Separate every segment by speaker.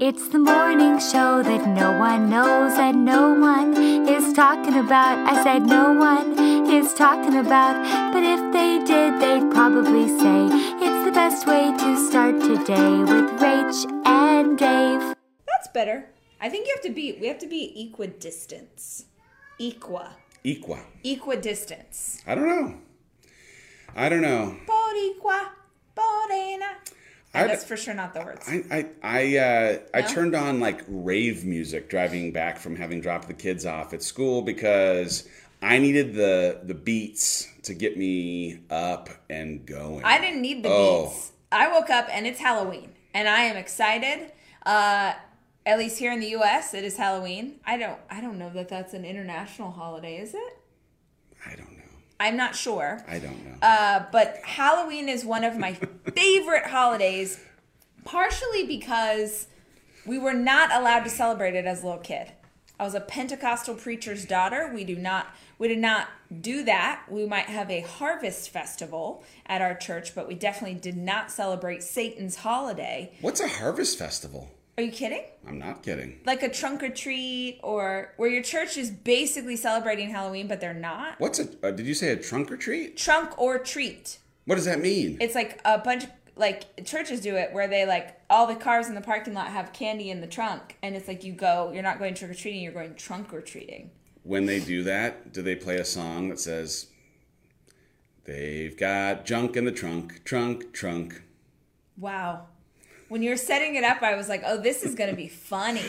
Speaker 1: It's the morning show that no one knows and no one is talking about. I said no one is talking about, but if they did, they'd probably say it's the best way to start today with Rach and Dave.
Speaker 2: That's better. I think you have to be we have to be equidistance. Equa.
Speaker 3: Equa.
Speaker 2: Equidistance.
Speaker 3: I don't know. I don't know.
Speaker 2: Boriqua. Borena.
Speaker 3: I-
Speaker 2: That's for sure not the words.
Speaker 3: I I I, uh, I turned on like rave music driving back from having dropped the kids off at school because I needed the the beats to get me up and going.
Speaker 2: I didn't need the
Speaker 3: Oh.
Speaker 2: beats. I woke up and it's Halloween, and I am excited. Uh, at least here in the U.S., it is Halloween. I don't. I don't know that that's an international holiday, is it?
Speaker 3: I don't know.
Speaker 2: I'm not sure.
Speaker 3: I don't know.
Speaker 2: Uh, but Halloween is one of my favorite holidays, partially because we were not allowed to celebrate it as a little kid. I was a Pentecostal preacher's daughter. We do not we did not do that. We might have a harvest festival at our church, but we definitely did not celebrate Satan's holiday.
Speaker 3: What's a harvest festival?
Speaker 2: Are you kidding?
Speaker 3: I'm not kidding.
Speaker 2: Like a trunk or treat or where your church is basically celebrating Halloween but they're not?
Speaker 3: What's a? Uh, did you say a trunk or treat?
Speaker 2: Trunk or treat.
Speaker 3: What does that mean?
Speaker 2: it's like a bunch like churches do it where they like all the cars in the parking lot have candy in the trunk and it's like you go you're not going trick or treating you're going trunk or treating
Speaker 3: when they do that, do they play a song that says, "They've got junk in the trunk, trunk, trunk"?
Speaker 2: wow when you were setting it up i was like oh this is gonna be funny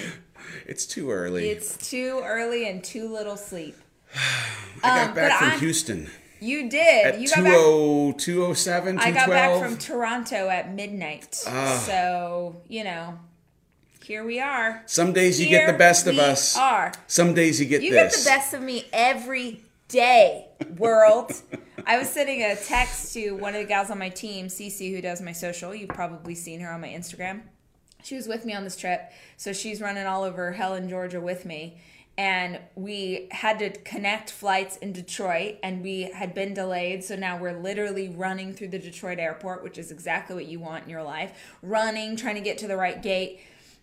Speaker 3: It's too early.
Speaker 2: it's too early and too little sleep
Speaker 3: I got
Speaker 2: um,
Speaker 3: back from
Speaker 2: I'm-
Speaker 3: Houston
Speaker 2: you did
Speaker 3: at
Speaker 2: you got back
Speaker 3: 20 207,
Speaker 2: i got back from toronto at midnight
Speaker 3: Ah.
Speaker 2: so you know here we are
Speaker 3: Some days you get the best of us.
Speaker 2: are
Speaker 3: Some days you get
Speaker 2: You
Speaker 3: this.
Speaker 2: get the best of me every day, world. I was sending a text to one of the gals on my team, Cece, who does my social. You've probably seen her on my Instagram. She was with me on this trip, so she's running all over Helen, Georgia with me. And we had to connect flights in Detroit, and we had been delayed. So now we're literally running through the Detroit airport, which is exactly what you want in your life. Running, trying to get to the right gate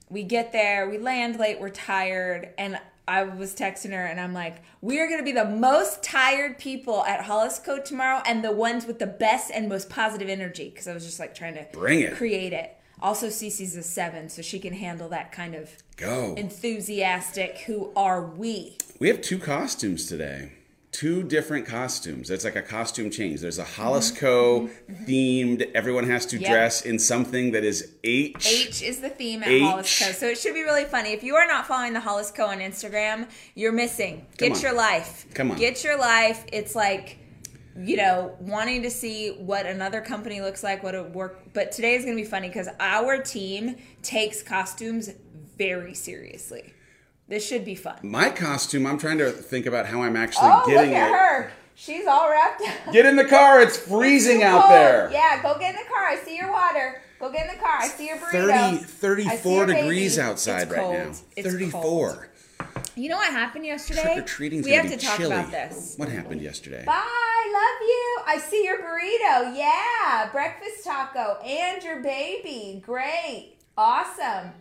Speaker 2: we get there, we land late, we're tired, and I was texting her and I'm like, we are gonna be the most tired people at Hollis Co tomorrow and the ones with the best and most positive energy. Cause I was just like trying to
Speaker 3: Bring it.
Speaker 2: create it. Also, Cece's a seven, so she can handle that kind of
Speaker 3: Go.
Speaker 2: enthusiastic, who are we?
Speaker 3: We have two costumes today. Two different costumes. It's like a costume change. There's a Hollis Co. themed. Everyone has to
Speaker 2: Mm-hmm. Yep.
Speaker 3: dress in something that is H.
Speaker 2: H is the theme at
Speaker 3: H.
Speaker 2: Hollis Co. So it should be really funny. If you are not following the Hollis Co on Instagram, you're missing.
Speaker 3: Come
Speaker 2: Get
Speaker 3: on.
Speaker 2: your life.
Speaker 3: Come on.
Speaker 2: Get your life. It's like, you know, wanting to see what another company looks like, what it work. But today is going to be funny because our team takes costumes very seriously. This should be fun.
Speaker 3: My costume, I'm trying to think about how I'm actually
Speaker 2: Oh, look
Speaker 3: getting
Speaker 2: at
Speaker 3: it.
Speaker 2: her. She's all wrapped up.
Speaker 3: Get in the car. It's freezing out
Speaker 2: Cold.
Speaker 3: there.
Speaker 2: Yeah, go get in the car. I see your water. Go get in the car. I see your burrito. I see
Speaker 3: 34
Speaker 2: your
Speaker 3: degrees
Speaker 2: baby.
Speaker 3: outside
Speaker 2: It's
Speaker 3: right now.
Speaker 2: It's
Speaker 3: 34.
Speaker 2: cold. You know what happened yesterday?
Speaker 3: Trick or treating's
Speaker 2: We have
Speaker 3: be
Speaker 2: to talk
Speaker 3: chilly.
Speaker 2: about this.
Speaker 3: What happened yesterday?
Speaker 2: Bye, love you. I see your burrito. Yeah, breakfast taco and your baby. Great, awesome.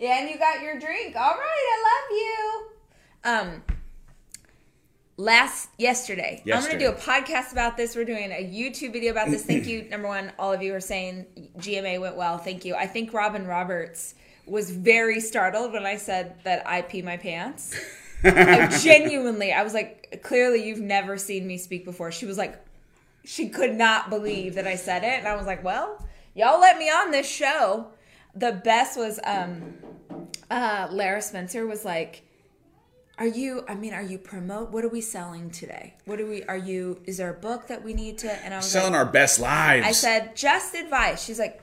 Speaker 2: Yeah, and you got your drink. All right, I love you. Um, last yesterday, I'm going to do a podcast about this. We're doing a YouTube video about this. Thank you, number one. All of you are saying GMA went well. Thank you. I think Robin Roberts was very startled when I said that I pee my pants. I genuinely, I was like, clearly you've never seen me speak before. She was like, she could not believe that I said it. And I was like, well, y'all let me on this show. The best was um uh Lara Spencer was like, Are you I mean, are you promote what are we selling today? What are we are you is there a book that we need to and I was
Speaker 3: Selling
Speaker 2: like,
Speaker 3: our best lives.
Speaker 2: I said, just advice. She's like,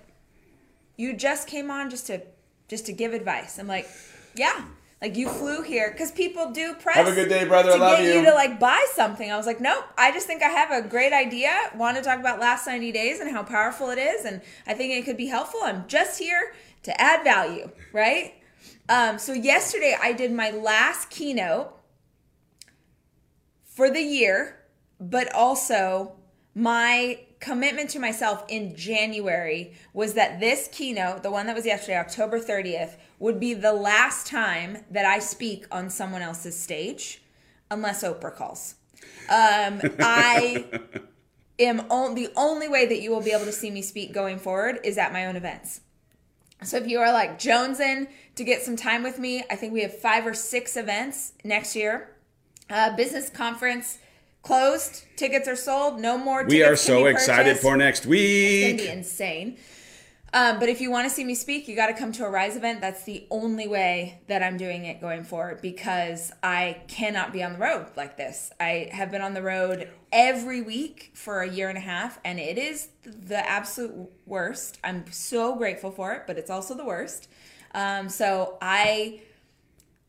Speaker 2: You just came on just to just to give advice. I'm like, Yeah. Like you flew here because people do press.
Speaker 3: Have a good day, brother. I
Speaker 2: To get
Speaker 3: you.
Speaker 2: you to like buy something. I was like, nope. I just think I have a great idea. Want to talk about last 90 days and how powerful it is, and I think it could be helpful. I'm just here to add value, right? Um, so yesterday I did my last keynote for the year, but also my commitment to myself in January was that this keynote, the one that was yesterday, October 30th, would be the last time that I speak on someone else's stage, unless Oprah calls. Um, I am on, the only way that you will be able to see me speak going forward is at my own events. So if you are like jonesing to get some time with me, I think we have five or six events next year. Uh, business conference closed. Tickets are sold. No more.
Speaker 3: We are so excited for next
Speaker 2: It's gonna
Speaker 3: week.
Speaker 2: be insane. Um, but if you want to see me speak, you got to come to a Rise event. That's the only way that I'm doing it going forward because I cannot be on the road like this. I have been on the road every week for a year and a half, and it is the absolute worst. I'm so grateful for it, but it's also the worst. Um, so I,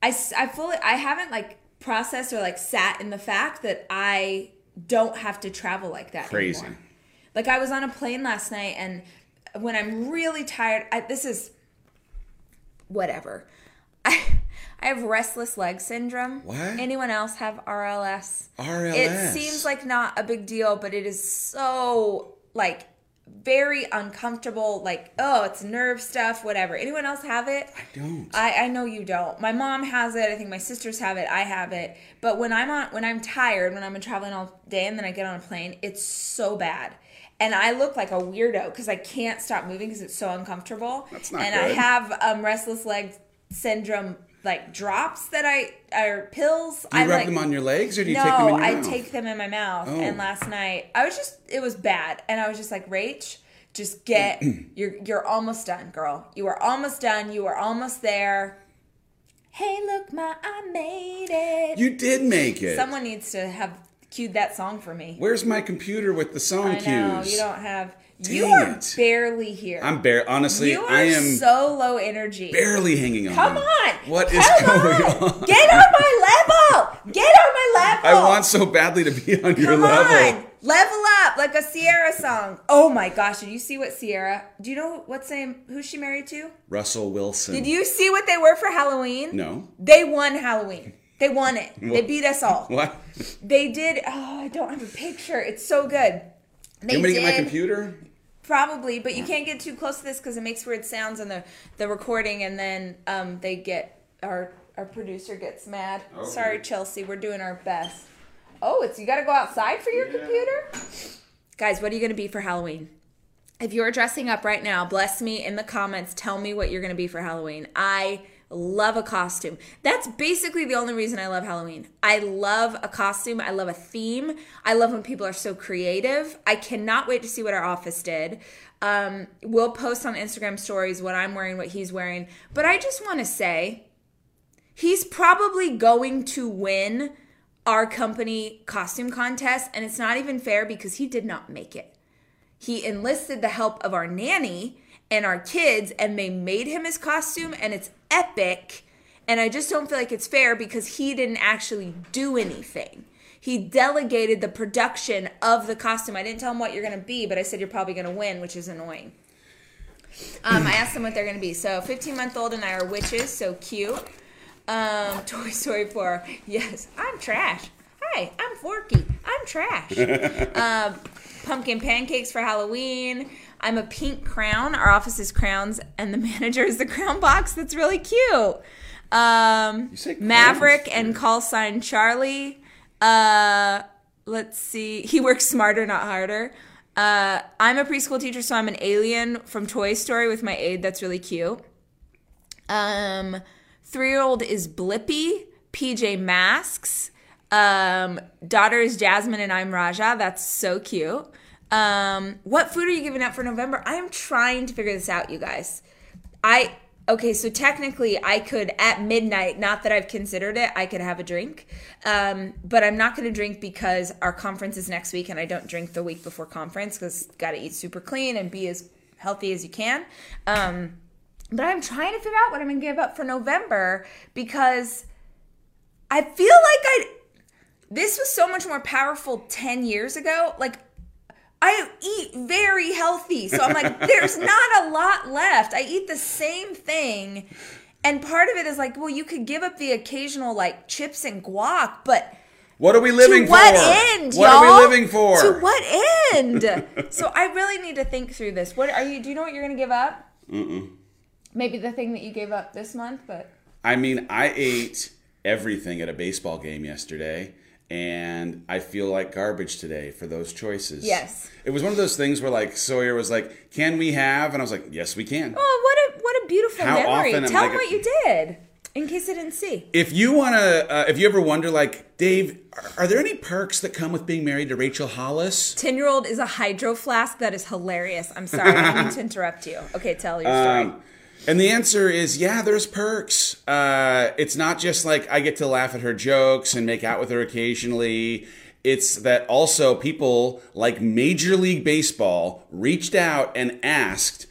Speaker 2: I, I fully, I haven't like processed or like sat in the fact that I don't have to travel like that
Speaker 3: Crazy.
Speaker 2: anymore. Like I was on a plane last night, and when I'm really tired, I, this is whatever. I I have restless leg syndrome.
Speaker 3: What?
Speaker 2: Anyone else have RLS?
Speaker 3: RLS.
Speaker 2: It seems like not a big deal, but it is so like very uncomfortable. Like oh, it's nerve stuff. Whatever. Anyone else have it?
Speaker 3: I don't.
Speaker 2: I, I know you don't. My mom has it. I think my sisters have it. I have it. But when I'm on, when I'm tired, when I'm traveling all day, and then I get on a plane, it's so bad, and I look like a weirdo because I can't stop moving because it's so uncomfortable.
Speaker 3: That's not
Speaker 2: And I have um, restless leg syndrome like drops that I are pills.
Speaker 3: Do you
Speaker 2: I
Speaker 3: rub
Speaker 2: like,
Speaker 3: them on your legs or do you
Speaker 2: no,
Speaker 3: take them in your
Speaker 2: I
Speaker 3: mouth?
Speaker 2: take them in my mouth.
Speaker 3: Oh.
Speaker 2: And last night, I was just, it was bad. And I was just like, Rach, just get, you're, you're almost done, girl. You are almost done. You are almost there. Hey, look, ma, I made it.
Speaker 3: You did make it.
Speaker 2: Someone needs to have cued that song for me.
Speaker 3: Where's my computer with the song
Speaker 2: I
Speaker 3: cues?
Speaker 2: know, you don't have, you are
Speaker 3: it.
Speaker 2: barely here.
Speaker 3: I'm bare. Honestly,
Speaker 2: you are
Speaker 3: I am
Speaker 2: so low energy.
Speaker 3: barely hanging on.
Speaker 2: Come on.
Speaker 3: What is
Speaker 2: Come
Speaker 3: going
Speaker 2: on.
Speaker 3: on?
Speaker 2: Get on my level. Get on my level.
Speaker 3: I want so badly to be on your
Speaker 2: Come
Speaker 3: level.
Speaker 2: on, level up like a Ciara song. Oh my gosh, did you see what Ciara? Do you know what's name? Who's she married to?
Speaker 3: Russell Wilson.
Speaker 2: Did you see what they were for Halloween?
Speaker 3: No.
Speaker 2: They won Halloween. They won it. They beat us all.
Speaker 3: What?
Speaker 2: They did. Oh, I don't have a picture. It's so good. They
Speaker 3: You want me to
Speaker 2: did
Speaker 3: get my computer?
Speaker 2: probably, but you can't get too close to this because it makes weird sounds in the the recording, and then um, they get our our producer gets mad.
Speaker 3: Okay.
Speaker 2: Sorry, Chelsea. We're doing our best. Oh, it's you got to go outside for your computer, guys. What are you going to be for Halloween? If you're dressing up right now, bless me in the comments. Tell me what you're going to be for Halloween. I love a costume. That's basically the only reason I love Halloween. I love a costume. I love a theme. I love when people are so creative. I cannot wait to see what our office did. Um, we'll post on Instagram stories what I'm wearing, what he's wearing. But I just want to say, he's probably going to win our company costume contest, and it's not even fair because he did not make it he enlisted the help of our nanny and our kids and they made him his costume and it's epic. And i just don't feel like it's fair because he didn't actually do anything. He delegated the production of the costume. I didn't tell him what you're going to be but i said you're probably going to win which is annoying. Um, i asked them what they're going to be. So 15 month old and i are witches so cute. Um, toy story 4 yes i'm trash. Hi i'm forky. I'm trash. Um, pumpkin pancakes for Halloween. I'm a pink crown. Our office is crowns, and the manager is the crown box. That's really cute. Um, Maverick and call sign Charlie. Uh, let's see. He works smarter, not harder. Uh, I'm a preschool teacher, so I'm an alien from Toy Story with my aide. That's really cute. Um, three year old is Blippi, PJ Masks. Um, daughter is Jasmine, and I'm Rajah. That's so cute. Um, what food are you giving out for November? I am trying to figure this out, you guys. I okay, so technically I could at midnight, not that I've considered it, I could have a drink. Um, but I'm not gonna drink because our conference is next week and I don't drink the week before conference because gotta eat super clean and be as healthy as you can. Um, but I'm trying to figure out what I'm gonna give up for November because I feel like I this was so much more powerful 10 years ago. Like I eat very healthy. So I'm like, there's not a lot left. I eat the same thing. And part of it is like, well, you could give up the occasional like chips and guac, but
Speaker 3: What are we living
Speaker 2: to what
Speaker 3: for?
Speaker 2: end,
Speaker 3: what
Speaker 2: y'all?
Speaker 3: are we living for?
Speaker 2: To what end? so I really need to think through this. What are you? Do you know what you're going to give up? Mm-mm. Maybe the thing that you gave up this month, but
Speaker 3: I mean, I ate everything at a baseball game yesterday, and I feel like garbage today for those choices.
Speaker 2: Yes.
Speaker 3: It was one of those things where like Sawyer was like, "Can we have?" And I was like, "Yes, we can."
Speaker 2: oh, what a what a beautiful
Speaker 3: How
Speaker 2: memory.
Speaker 3: often
Speaker 2: Tell them what you did, in case I didn't see.
Speaker 3: If you want to, uh, if you ever wonder, like Dave, are, are there any perks that come with being married to Rachel Hollis?
Speaker 2: Ten year old is a hydro flask. That is hilarious. I'm sorry. I didn't mean to interrupt you. Okay, tell your story.
Speaker 3: Um, and the answer is yeah, there's perks. Uh, it's not just like I get to laugh at her jokes and make out with her occasionally. It's that also people like Major League Baseball reached out and asked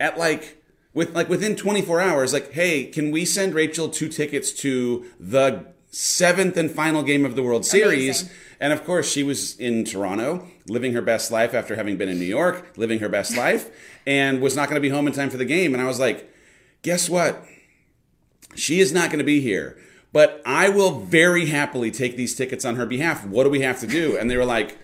Speaker 3: at like with like within 24 hours, like, hey, can we send Rachel two tickets to the seventh and final game of the World Series?
Speaker 2: Amazing.
Speaker 3: And of course, she was in Toronto, living her best life after having been in New York, living her best life, and was not going to be home in time for the game. And I was like, guess what? She is not going to be here, but I will very happily take these tickets on her behalf. What do we have to do? And they were like,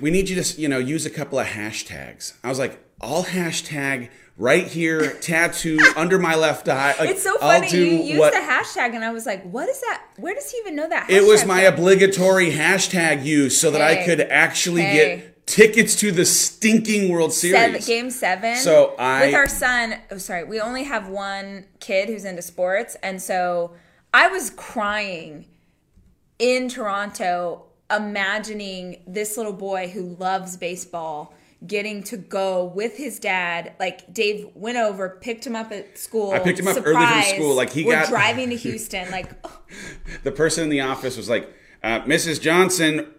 Speaker 3: we need you to, you know, use a couple of hashtags. I was like, I'll hashtag right here, tattoo under my left eye. Like,
Speaker 2: It's so
Speaker 3: I'll
Speaker 2: funny. You used
Speaker 3: what-
Speaker 2: the hashtag, and I was like, "What is that? Where does he even know that?"
Speaker 3: It was my
Speaker 2: from?
Speaker 3: obligatory hashtag use so that I could actually
Speaker 2: Hey.
Speaker 3: get tickets to the stinking World Series.
Speaker 2: Seven, game seven.
Speaker 3: So I-
Speaker 2: with our son. Oh, sorry, we only have one kid who's into sports, and so I was crying in Toronto, imagining this little boy who loves baseball getting to go with his dad. Like Dave went over, picked him up at school.
Speaker 3: I picked him up early from
Speaker 2: surprise.
Speaker 3: school, like, he
Speaker 2: We're
Speaker 3: got-
Speaker 2: driving to Houston. Like, oh,
Speaker 3: the person in the office was like, uh, "Mrs. Johnson,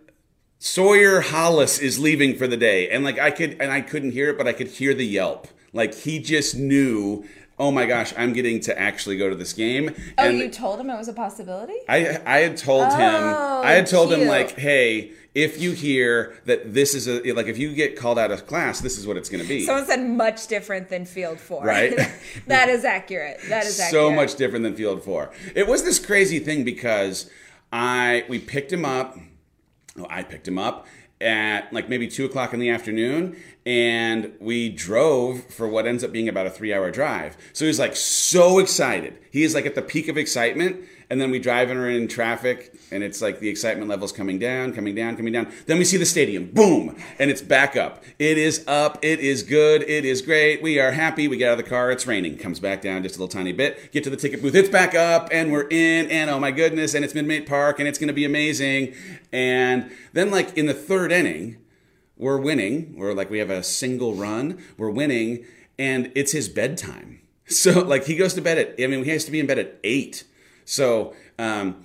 Speaker 3: Sawyer Hollis is leaving for the day," and like I could, and I couldn't hear it, but I could hear the yelp. Like he just knew. Oh my gosh, I'm getting to actually go to this game.
Speaker 2: oh,
Speaker 3: and
Speaker 2: you told him it was a possibility.
Speaker 3: I I had told him
Speaker 2: Oh,
Speaker 3: I had told him like, hey, if you hear that this is a like if you get called out of class, this is what it's going to be.
Speaker 2: Someone said much different than Field Four.
Speaker 3: Right.
Speaker 2: that is accurate. That is accurate.
Speaker 3: so much different than Field Four. It was this crazy thing because I we picked him up. I picked him up at like maybe two o'clock in the afternoon, and we drove for what ends up being about a three-hour drive. So he's like so excited. He is like at the peak of excitement, and then we drive and are in traffic, and it's like the excitement levels coming down, coming down, coming down. Then we see the stadium, boom, and it's back up. It is up. It is good. It is great. We are happy. We get out of the car. It's raining. Comes back down just a little tiny bit. Get to the ticket booth. It's back up, and we're in. And oh my goodness, and it's Minute Maid Park, and it's going to be amazing. And then like in the third inning, we're winning. We're like we have a single run. We're winning, and it's his bedtime. So like he goes to bed at. I mean, he has to be in bed at eight. So um,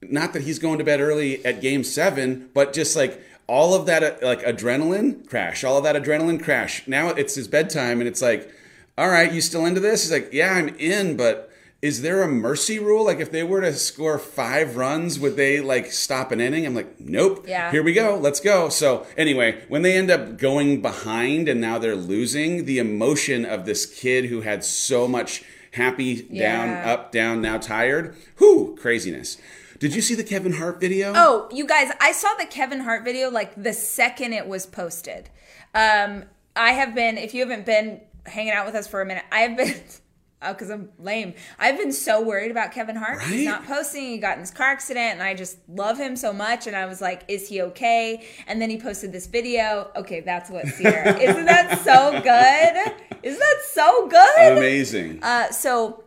Speaker 3: not that he's going to bed early at game seven, but just like all of that uh, like adrenaline crash, all of that adrenaline crash. Now it's his bedtime, and it's like, all right, you still into this? He's like, yeah, I'm in, but is there a mercy rule? Like if they were to score five runs, would they like stop an inning? I'm like, nope.
Speaker 2: Yeah.
Speaker 3: Here we go. Let's go. So anyway, when they end up going behind and now they're losing, the emotion of this kid who had so much happy down, up, down, now tired. Whew, craziness. Did you see the Kevin Hart video?
Speaker 2: Oh, you guys, I saw the Kevin Hart video like the second it was posted. Um, I have been, if you haven't been hanging out with us for a minute, I have been, oh, because I'm lame. I've been so worried about Kevin Hart.
Speaker 3: Right?
Speaker 2: He's not posting. He got in this car accident, and I just love him so much. And I was like, is he okay? And then he posted this video. Okay, that's what's here. Isn't that so good? Isn't that so good?
Speaker 3: Amazing.
Speaker 2: Uh, so,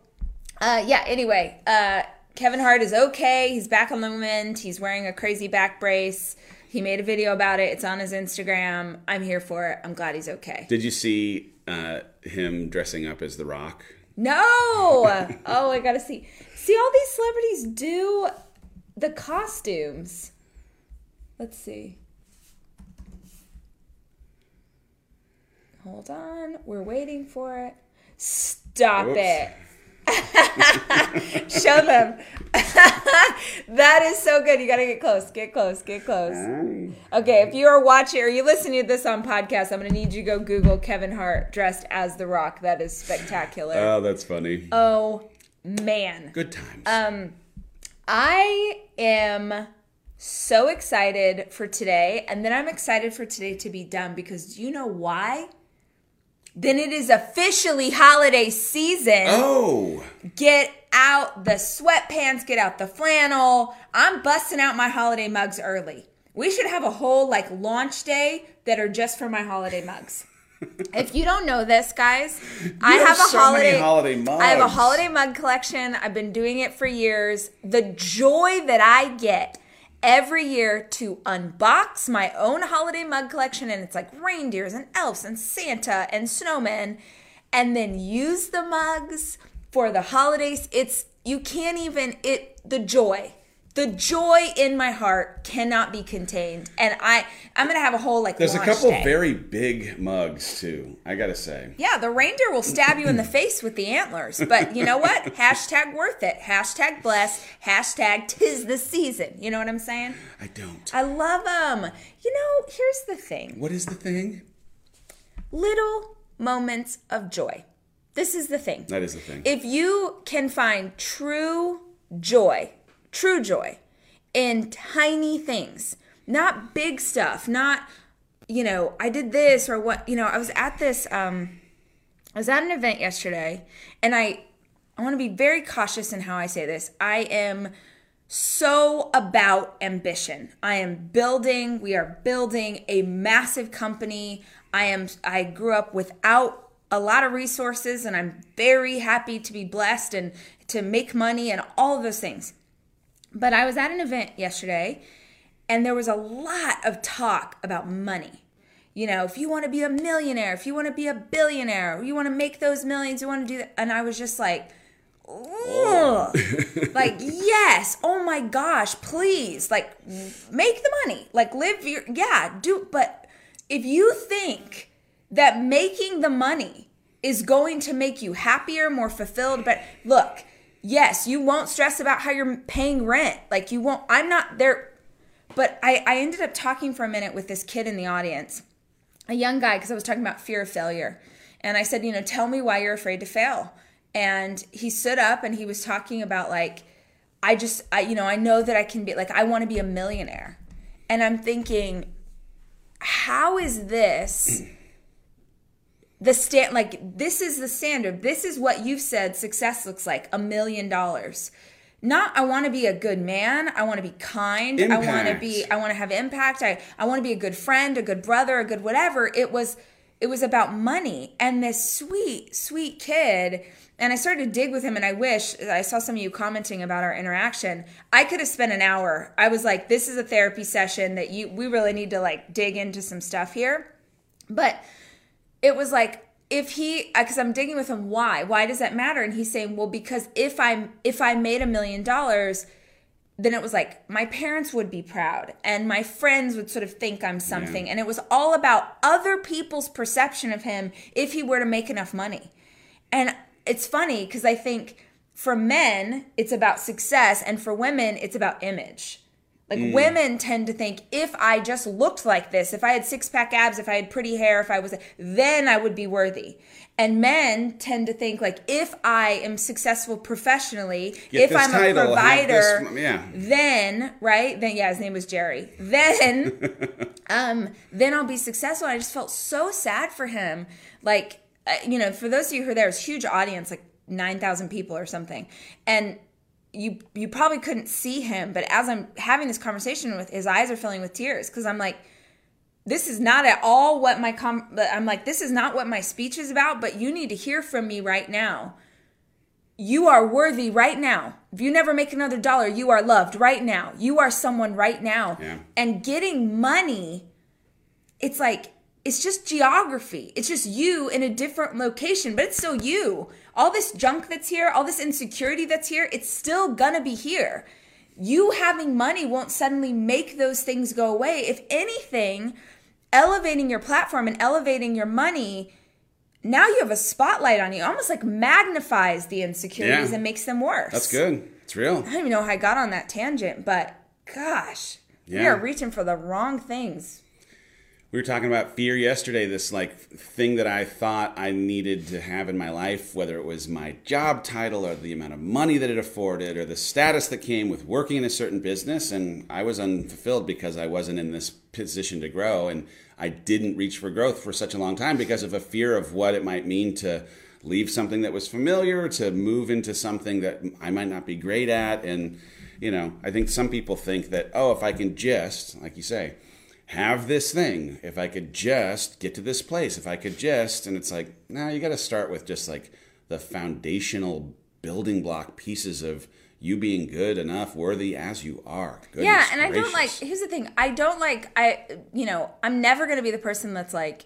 Speaker 2: uh, yeah. Anyway, uh, Kevin Hart is okay. He's back on the mend. He's wearing a crazy back brace. He made a video about it. It's on his Instagram. I'm here for it. I'm glad he's okay.
Speaker 3: Did you see uh, him dressing up as The Rock?
Speaker 2: No. oh, I gotta see. See, all these celebrities do the costumes. Let's see. Hold on. We're waiting for it. Stop
Speaker 3: Whoops.
Speaker 2: it. Show them. that is so good. You got to get close. Get close. Get close. Okay, if you are watching or you listening to this on podcast, I'm going to need you to go Google Kevin Hart dressed as The Rock. That is spectacular.
Speaker 3: Oh, that's funny.
Speaker 2: oh, man.
Speaker 3: Good times.
Speaker 2: Um, I am so excited for today, and then I'm excited for today to be done because do you know why? Then it is officially holiday season.
Speaker 3: Oh,
Speaker 2: Get out the sweatpants, get out the flannel. I'm busting out my holiday mugs early. We should have a whole like launch day that are just for my holiday mugs. if you don't know this, guys, I
Speaker 3: have
Speaker 2: have a
Speaker 3: so many
Speaker 2: holiday
Speaker 3: holiday
Speaker 2: I have a holiday mug collection. I've been doing it for years. The joy that I get every year to unbox my own holiday mug collection and it's like reindeers and elves and Santa and snowmen and then use the mugs for the holidays. It's you can't even it the joy. The joy in my heart cannot be contained. And I I'm going to have a whole like
Speaker 3: there's a couple very big mugs too. I gotta say.
Speaker 2: Yeah, the reindeer will stab you in the face with the antlers. But you know what? Hashtag worth it. Hashtag bless Hashtag tis the season. You know what I'm saying?
Speaker 3: I don't.
Speaker 2: I love them. You know, here's the thing
Speaker 3: what is the thing?
Speaker 2: little moments of joy. This is the thing.
Speaker 3: That is the thing.
Speaker 2: If you can find true joy, true joy in tiny things, not big stuff, not, you know, I did this or what, you know, I was at this, um, I was at an event yesterday and I, I want to be very cautious in how I say this. I am so about ambition. I am building, we are building a massive company. I am I grew up without a lot of resources and I'm very happy to be blessed and to make money and all of those things. But I was at an event yesterday and there was a lot of talk about money. You know, if you want to be a millionaire, if you want to be a billionaire, you want to make those millions, you want to do that. And I was just like, Ugh. Oh. like yes oh my gosh please like make the money like live your yeah do but if you think that making the money is going to make you happier more fulfilled but look yes you won't stress about how you're paying rent like you won't i'm not there but i i ended up talking for a minute with this kid in the audience a young guy because I was talking about fear of failure. And I said, you know, tell me why you're afraid to fail. And he stood up and he was talking about like, I just, I, you know, I know that I can be like, I want to be a millionaire. And I'm thinking, how is this the stand like this is the standard. This is what you've said success looks like a million dollars. Not i want to be a good man i want to be kind i want to be i want to have impact i i want to be a good friend a good brother a good whatever. It was it was about money. And this sweet sweet kid and i started to dig with him and i wish i saw some of you commenting about our interaction i could have spent an hour. I was like this is a therapy session that you we really need to like dig into some stuff here. But it was like if he uh, because i'm digging with him why? Why does that matter? And he's saying well because if i'm if i made a million dollars then it was like my parents would be proud and my friends would sort of think i'm something. And it was all about other people's perception of him if he were to make enough money. And it's funny because i think for men it's about success and for women it's about image like women tend to think if I just looked like this, if I had six pack abs, if I had pretty hair, if I was, then I would be worthy. And men tend to think like if I am successful professionally,
Speaker 3: Get
Speaker 2: if I'm a
Speaker 3: title, have
Speaker 2: provider,
Speaker 3: this- yeah.
Speaker 2: then right, then yeah, his name was Jerry. Then, um, then I'll be successful. And I just felt so sad for him. Like, uh, you know, for those of you who are there, it's huge audience, like nine thousand people or something, and you you probably couldn't see him, but as I'm having this conversation with his eyes are filling with tears because I'm like, this is not at all what my com. I'm like, this is not what my speech is about. But you need to hear from me right now. You are worthy right now. If you never make another dollar, you are loved right now. You are someone right now.
Speaker 3: Yeah.
Speaker 2: And getting money, it's like it's just geography. It's just you in a different location, but it's still you. All this junk that's here, all this insecurity that's here, it's still gonna be here. You having money won't suddenly make those things go away. If anything, elevating your platform and elevating your money, now you have a spotlight on you, almost like magnifies the insecurities
Speaker 3: Yeah.
Speaker 2: and makes them worse.
Speaker 3: That's good. It's real.
Speaker 2: I don't even know how I got on that tangent, but gosh, we are reaching for the wrong things.
Speaker 3: We were talking about fear yesterday. This like thing that I thought I needed to have in my life, whether it was my job title or the amount of money that it afforded or the status that came with working in a certain business, and I was unfulfilled because I wasn't in this position to grow, and I didn't reach for growth for such a long time because of a fear of what it might mean to leave something that was familiar to move into something that I might not be great at, and you know, I think some people think that oh, if I can just, like you say have this thing. If I could just get to this place, if I could just, and it's like, now you got to start with just like the foundational building block pieces of you being good enough, worthy as you are. Goodness
Speaker 2: yeah, and I don't like. Here's the thing: I don't like. I you know I'm never gonna be the person that's like,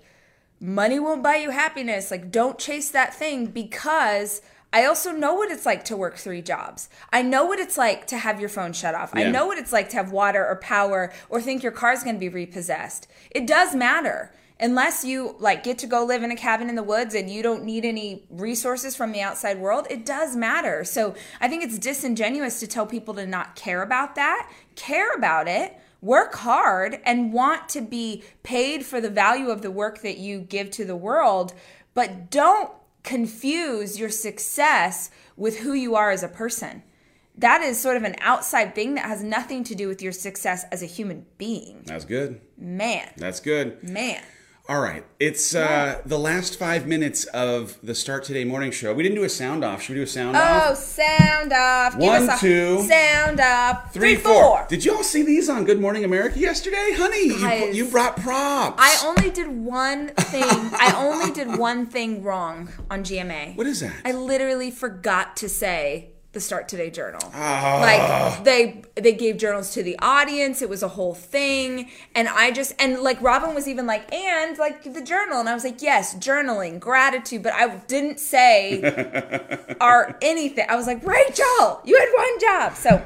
Speaker 2: money won't buy you happiness. Like, don't chase that thing because. I also know what it's like to work three jobs. I know what it's like to have your phone shut off. I know what it's like to have water or power or think your car's going to be repossessed. It does matter. Unless you like get to go live in a cabin in the woods and you don't need any resources from the outside world, it does matter. So, I think it's disingenuous to tell people to not care about that. Care about it work hard and want to be paid for the value of the work that you give to the world, but don't confuse your success with who you are as a person. That is sort of an outside thing that has nothing to do with your success as a human being.
Speaker 3: That's good.
Speaker 2: Man,
Speaker 3: That's good.
Speaker 2: man.
Speaker 3: All right. It's uh, the last five minutes of the Start Today morning show. We didn't do a sound off. Should we do a sound
Speaker 2: Oh,
Speaker 3: off?
Speaker 2: Oh, sound off. Give
Speaker 3: One,
Speaker 2: us a
Speaker 3: two,
Speaker 2: sound off.
Speaker 3: Three, four. Did you all see these on Good Morning America yesterday? Honey, you,
Speaker 2: Guys.
Speaker 3: you brought props.
Speaker 2: I only did one thing. I only did one thing wrong on GMA.
Speaker 3: What is that?
Speaker 2: I literally forgot to say the Start Today journal.
Speaker 3: Ah.
Speaker 2: Like they they gave journals to the audience. It was a whole thing, and I just and like Robin was even like and like the journal, and I was like yes, journaling, gratitude, but I didn't say or anything. I was like Rachel, you had one job, so.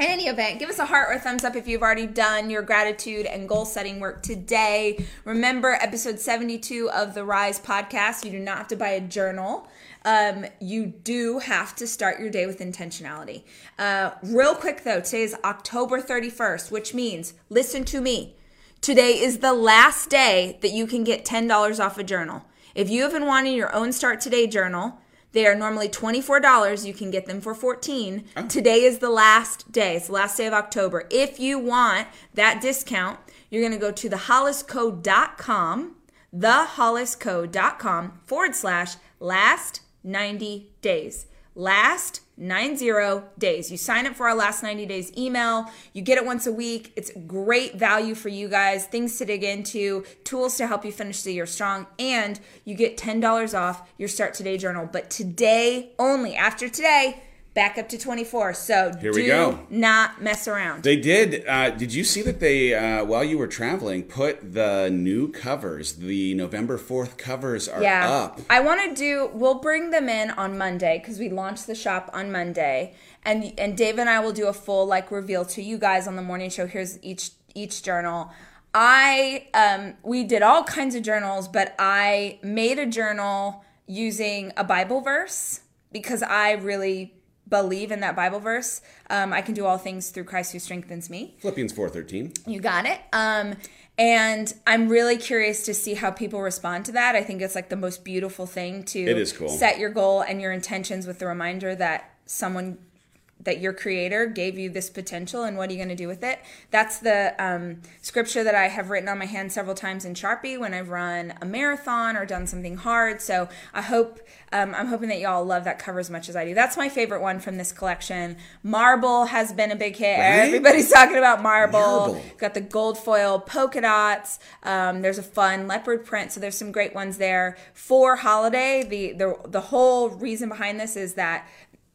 Speaker 2: In any event, give us a heart or a thumbs up if you've already done your gratitude and goal setting work today. Remember, episode 72 of the Rise podcast, you do not have to buy a journal. Um, you do have to start your day with intentionality. Uh, real quick though, today is October 31st, which means, listen to me. Today is the last day that you can get $10 off a journal. If you have been wanting your own Start Today journal, they are normally $24. You can get them for $14. Today is the last day. It's the last day of October. If you want that discount, you're going to go to thehollisco.com, thehollisco.com forward slash last 90 days. Last 90 days. You sign up for our last 90 days email. You get it once a week. It's great value for you guys, things to dig into, tools to help you finish the year strong, and you get $10 off your Start Today journal. But today only, after today, back up to 24. So
Speaker 3: Here
Speaker 2: do
Speaker 3: we go.
Speaker 2: not mess around.
Speaker 3: They did. Uh, did you see that they, uh, while you were traveling, put the new covers? The November 4th covers are
Speaker 2: yeah.
Speaker 3: up.
Speaker 2: I want to do. We'll bring them in on Monday because we launched the shop on Monday, and and Dave and I will do a full like reveal to you guys on the morning show. Here's each each journal. I um we did all kinds of journals, but I made a journal using a Bible verse because I really believe in that Bible verse. Um, I can do all things through Christ who strengthens me.
Speaker 3: Philippians 4.13.
Speaker 2: You got it. Um, and I'm really curious to see how people respond to that. I think it's like the most beautiful thing to
Speaker 3: It is cool.
Speaker 2: set your goal and your intentions with the reminder that someone that your creator gave you this potential and what are you going to do with it? That's the um, scripture that i have written on my hand several times in sharpie when i've run a marathon or done something hard. So i hope um, i'm hoping that y'all love that cover as much as i do. That's my favorite one from this collection. Marble has been a big hit.
Speaker 3: Right?
Speaker 2: everybody's talking about marble,
Speaker 3: Marble.
Speaker 2: got the gold foil polka dots. Um, there's a fun leopard print. So there's some great ones there. For holiday the the, the whole reason behind this is that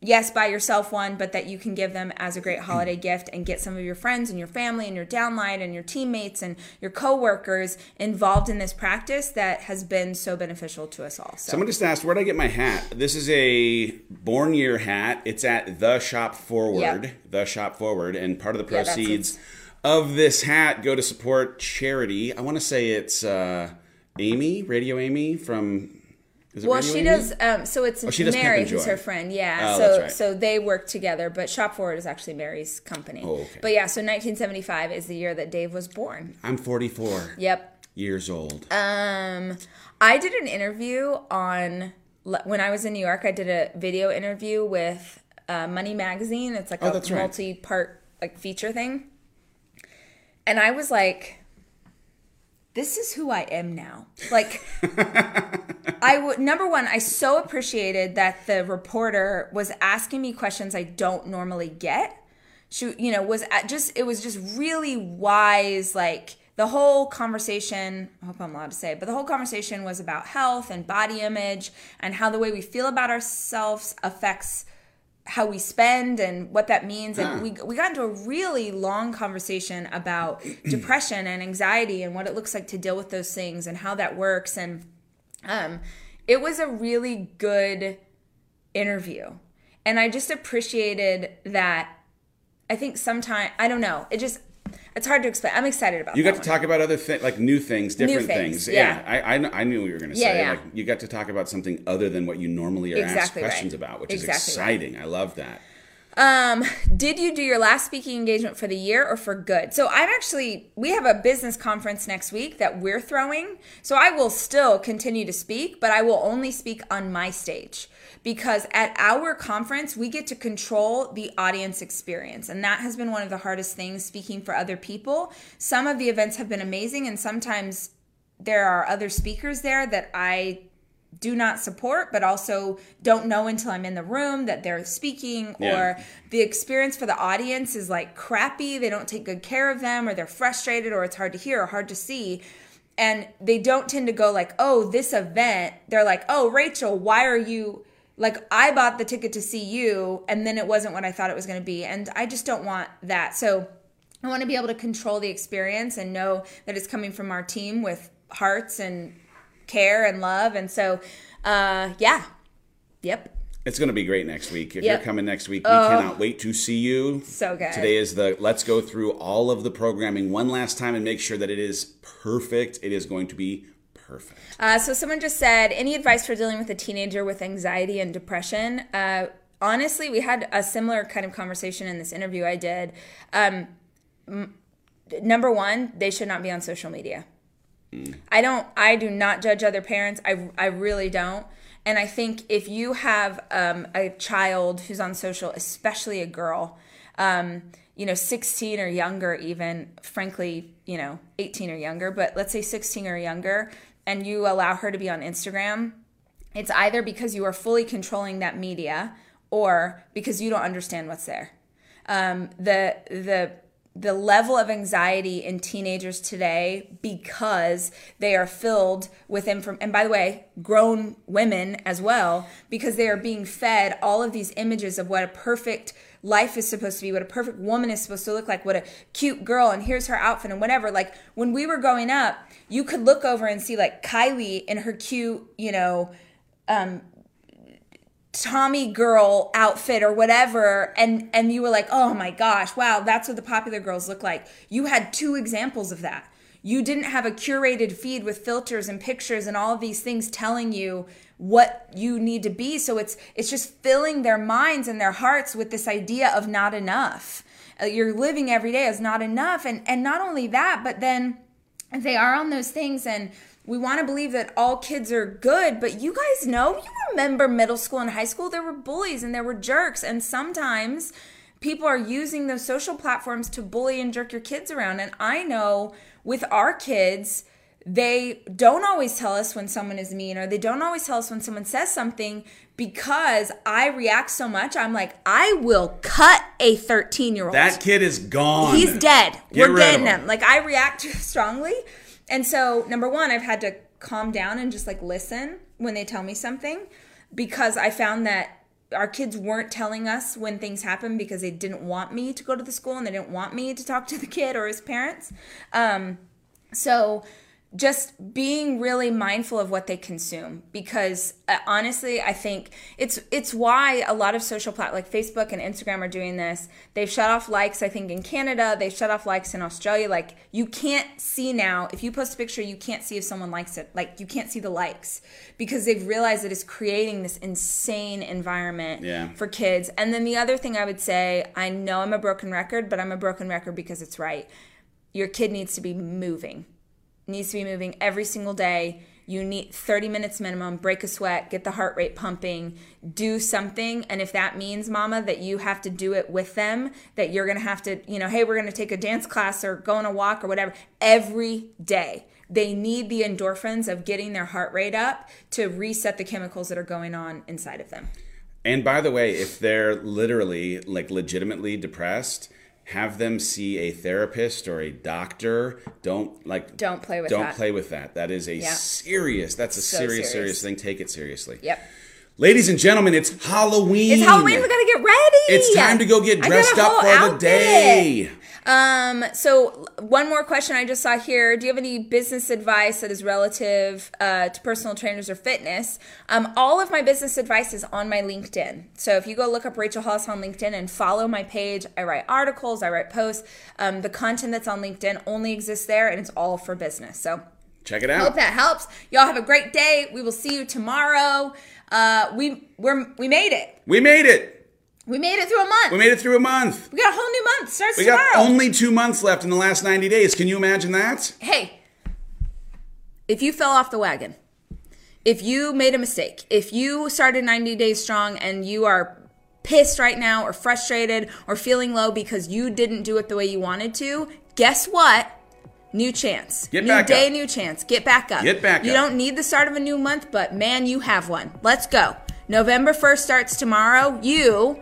Speaker 2: yes, buy yourself one, but that you can give them as a great holiday gift and get some of your friends and your family and your downline and your teammates and your coworkers involved in this practice that has been so beneficial to us all. So
Speaker 3: Someone just asked, where'd I get my hat? This is a Born Year hat. It's at The Shop Forward.
Speaker 2: Yep.
Speaker 3: The Shop Forward. And part of the
Speaker 2: Yeah,
Speaker 3: proceeds of this hat go to support charity. I want to say it's uh, Amy, Radio Amy from.
Speaker 2: Well, she
Speaker 3: Amy?
Speaker 2: does. Um, so it's
Speaker 3: Oh,
Speaker 2: Mary who's her friend. Yeah.
Speaker 3: Oh,
Speaker 2: so
Speaker 3: right.
Speaker 2: so they work together, but Shop Forward is actually Mary's company.
Speaker 3: Oh, okay.
Speaker 2: But yeah, so 1975 is the year that Dave was born.
Speaker 3: I'm 44.
Speaker 2: Yep.
Speaker 3: years old.
Speaker 2: Um, I did an interview on when I was in New York. I did a video interview with uh, Money Magazine. It's like
Speaker 3: Oh,
Speaker 2: a multi-part like feature thing, and I was like, "This is who I am now." Like, I would number one, I so appreciated that the reporter was asking me questions I don't normally get. She, you know, was at just it was just really wise. Like the whole conversation. I hope I'm allowed to say, but the whole conversation was about health and body image and how the way we feel about ourselves affects how we spend and what that means. And we, we got into a really long conversation about depression and anxiety and what it looks like to deal with those things and how that works. And um, it was a really good interview. And i just appreciated that. I think sometimes i don't know. It just it's hard to explain i'm excited about
Speaker 3: You got to
Speaker 2: one.
Speaker 3: talk about other things, like new things, different
Speaker 2: things,
Speaker 3: things.
Speaker 2: yeah.
Speaker 3: I, I, I knew what you were going to say.
Speaker 2: yeah.
Speaker 3: Like you got to talk about something other than what you normally are
Speaker 2: Exactly
Speaker 3: asked
Speaker 2: right.
Speaker 3: questions about, which
Speaker 2: Exactly
Speaker 3: is exciting. I love that.
Speaker 2: Um, did you do your last speaking engagement for the year or for good? So I'm actually we have a business conference next week that we're throwing. So I will still continue to speak, but I will only speak on my stage because at our conference we get to control the audience experience and that has been one of the hardest things speaking for other people. Some of the events have been amazing and sometimes there are other speakers there that I do not support, but also don't know until I'm in the room that they're speaking,
Speaker 3: Yeah.
Speaker 2: or the experience for the audience is like crappy. They don't take good care of them, or they're frustrated, or it's hard to hear or hard to see. And they don't tend to go like, oh, this event. They're like, oh, Rachel, why are you like, I bought the ticket to see you, and then it wasn't what I thought it was going to be. And I just don't want that. So, I want to be able to control the experience and know that it's coming from our team with hearts and care and love. And so, uh, yeah, yep.
Speaker 3: It's going to be great next week. If
Speaker 2: Yep.
Speaker 3: you're coming next week, we cannot wait to see you.
Speaker 2: So good.
Speaker 3: Today is the let's go through all of the programming one last time and make sure that it is perfect. It is going to be perfect.
Speaker 2: Uh, so someone just said, any advice for dealing with a teenager with anxiety and depression? Uh, honestly, we had a similar kind of conversation in this interview I did. Um, m- number one, they should not be on social media. I don't. I do not judge other parents. I I really don't. And I think if you have um, a child who's on social, especially a girl, um, you know, 16 or younger, even frankly, you know, 18 or younger, but let's say 16 or younger, and you allow her to be on Instagram, it's either because you are fully controlling that media or because you don't understand what's there. Um, the the the level of anxiety in teenagers today because they are filled with inform and by the way grown women as well because they are being fed all of these images of what a perfect life is supposed to be what a perfect woman is supposed to look like what a cute girl and here's her outfit and whatever like when we were growing up you could look over and see like kylie in her cute you know um, Tommy girl outfit or whatever and and you were like, "Oh my gosh, wow, that's what the popular girls look like." You had two examples of that. You didn't have a curated feed with filters and pictures and all of these things telling you what you need to be. So it's it's just filling their minds and their hearts with this idea of not enough. Uh, You're living every day as not enough and and not only that, but then they are on those things and we want to believe that all kids are good but you guys know you remember middle school and high school there were bullies and there were jerks and sometimes people are using those social platforms to bully and jerk your kids around and i know with our kids they don't always tell us when someone is mean or they don't always tell us when someone says something because I react so much. I'm like, I will cut a 13 year old.
Speaker 3: That kid is gone.
Speaker 2: He's dead.
Speaker 3: Get
Speaker 2: We're getting
Speaker 3: him.
Speaker 2: him. Like I react strongly. And so number one, I've had to calm down and just like listen when they tell me something because I found that our kids weren't telling us when things happened because they didn't want me to go to the school and they didn't want me to talk to the kid or his parents. Um, so just being really mindful of what they consume because uh, honestly i think it's it's why a lot of social plat like facebook and instagram are doing this. They've shut off likes i think in canada. They've shut off likes in australia. Like you can't see now if you post a picture you can't see if someone likes it. Like you can't see the likes because they've realized that it's creating this insane environment
Speaker 3: Yeah.
Speaker 2: for kids. And then the other thing i would say i know i'm a broken record but i'm a broken record because it's right. Your kid needs to be moving needs to be moving every single day. You need 30 minutes minimum, break a sweat, get the heart rate pumping, do something. And if that means, mama, that you have to do it with them, that you're to have to, you know, hey, we're to take a dance class or go on a walk or whatever every day. They need the endorphins of getting their heart rate up to reset the chemicals that are going on inside of them.
Speaker 3: And by the way, if they're literally, like, legitimately depressed, have them see a therapist or a doctor. Don't like
Speaker 2: Don't play with
Speaker 3: don't
Speaker 2: that.
Speaker 3: play with that. That is a
Speaker 2: Yeah.
Speaker 3: serious. That's a
Speaker 2: So
Speaker 3: serious,
Speaker 2: serious.
Speaker 3: serious thing. Take it seriously.
Speaker 2: Yep.
Speaker 3: Ladies and gentlemen, it's Halloween.
Speaker 2: It's Halloween. We gotta get ready.
Speaker 3: It's time to go get dressed up for the
Speaker 2: outfit. Um. So one more question I just saw here. Do you have any business advice that is relative uh, to personal trainers or fitness? Um. All of my business advice is on my LinkedIn. So if you go look up Rachel Hollis on LinkedIn and follow my page, I write articles, I write posts. Um. The content that's on LinkedIn only exists there, and it's all for business. So
Speaker 3: Check it out.
Speaker 2: hope that helps. Y'all have a great day. We will see you tomorrow. Uh. We we're we made it.
Speaker 3: We made it.
Speaker 2: We made it through a month.
Speaker 3: We made it through a month.
Speaker 2: We got a whole new month. Starts
Speaker 3: We
Speaker 2: tomorrow.
Speaker 3: got only two months left in the last 90 days. Can you imagine that?
Speaker 2: hey, if you fell off the wagon, if you made a mistake, if you started 90 days strong and you are pissed right now or frustrated or feeling low because you didn't do it the way you wanted to, guess what? New chance.
Speaker 3: Get
Speaker 2: new
Speaker 3: back
Speaker 2: day,
Speaker 3: up.
Speaker 2: new chance. Get back up.
Speaker 3: Get back
Speaker 2: you
Speaker 3: up.
Speaker 2: don't need the start of a new month, but man, you have one. Let's go. November 1st starts tomorrow. You